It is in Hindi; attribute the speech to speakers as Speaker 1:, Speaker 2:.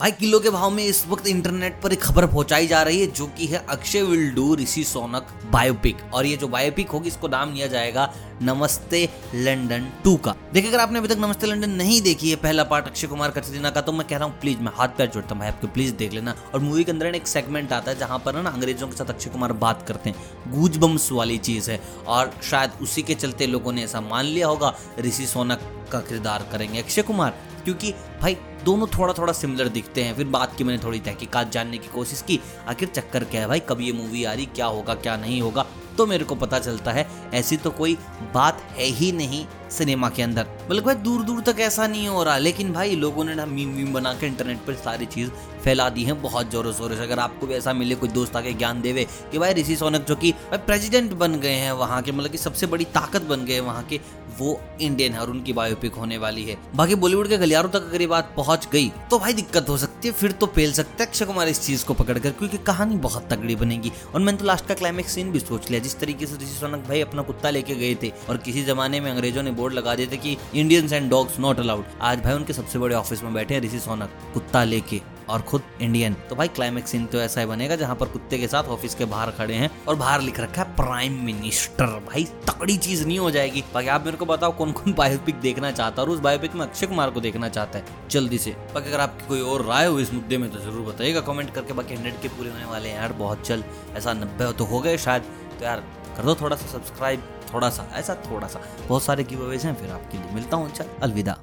Speaker 1: भाई, किलो के भाव में इस वक्त इंटरनेट पर एक खबर पहुंचाई जा रही है, जो कि है Akshay will do Rishi Sunak biopic और ये जो बायोपिक होगी, इसको नाम लिया जाएगा नमस्ते लंदन टू का। देखिए, अगर आपने अभी तक नमस्ते लंदन नहीं देखी है, पहला पार्ट अक्षय कुमार कटरीना का तो मैं कह रहा हूँ प्लीज़ मैं हाथ पैर जोड़ता हूँ, भाई, आपको प्लीज़ देख लेना। और मूवी के अंदर एक सेगमेंट आता है, जहाँ पर ना अंग्रेज़ों के साथ अक्षय कुमार बात करते हैं। गूज बम्स वाली चीज़ है, और शायद उसी के चलते लोगों ने ऐसा मान लिया होगा, ऋषि सोनक का किरदार करेंगे अक्षय कुमार। क्योंकि भाई, दोनों थोड़ा थोड़ा सिमिलर दिखते हैं। फिर बात की मैंने थोड़ी तहकीकात जानने की कोशिश की। आखिर चक्कर क्या है भाई? कब ये मूवी आ रही? क्या होगा, क्या नहीं होगा? तो मेरे को पता चलता है, ऐसी तो कोई बात है ही नहीं। सिनेमा के अंदर। बल्कि भाई दूर दूर तक ऐसा नहीं हो रहा। लेकिन भाई, लोगों ने ना मीम वीम बना के इंटरनेट पर सारी चीज़ फैला दी है, बहुत जोरों शोरों से। अगर आपको भी ऐसा मिले, कोई दोस्त आके ज्ञान देवे कि भाई, ऋषि सोनक जो कि भाई प्रेसिडेंट बन गए हैं वहाँ के मतलब कि सबसे बड़ी ताकत बन गए वहाँ के, वो इंडियन है और उनकी बायोपिक होने वाली है। बाकी बॉलीवुड के गलियारों तक अगर ये बात पहुँच गई तो भाई, दिक्कत हो सकती है, फिर तो पेल सकते हैं। अक्षय कुमार इस चीज़ को पकड़कर, क्योंकि कहानी बहुत तगड़ी बनेगी। और मैंने तो लास्ट का क्लाइमेक्स सीन भी सोच लिया, जिस तरीके से ऋषि सोनक भाई अपना कुत्ता लेके गए थे, और किसी जमाने में अंग्रेज़ों ने बोर्ड लगा थे कि Indians and dogs not allowed आज भाई उनके सबसे बड़े ऑफ़िस में बैठे हैं, ऋषि सोनक, कुत्ता लेके और खुद इंडियन तो भाई क्लाइमेक्स सीन तो ऐसा ही बनेगा जहाँ पर कुत्ते के साथ ऑफ़िस के बाहर खड़े हैं और बाहर लिख रखा है प्राइम मिनिस्टर भाई तकड़ी चीज़ नहीं हो जाएगी। बाकी आप मेरे को बताओ कौन कौन बायोपिक देखना चाहता है और उस बायोपिक में अक्षय कुमार को देखना चाहता है? जल्दी से। बाकी अगर आपकी कोई और राय हो इस मुद्दे में तो ज़रूर बताइएगा। कमेंट करके बाकी हंड्रेड के पूरे होने वाले हैं यार, बहुत जल्द। ऐसा नब्बे तो हो गए शायद। तो यार, कर दो थोड़ा सा सब्सक्राइब थोड़ा सा, ऐसा थोड़ा सा। बहुत सारे गिव अवेज हैं, फिर आपके लिए मिलता हूँ। चल, अलविदा।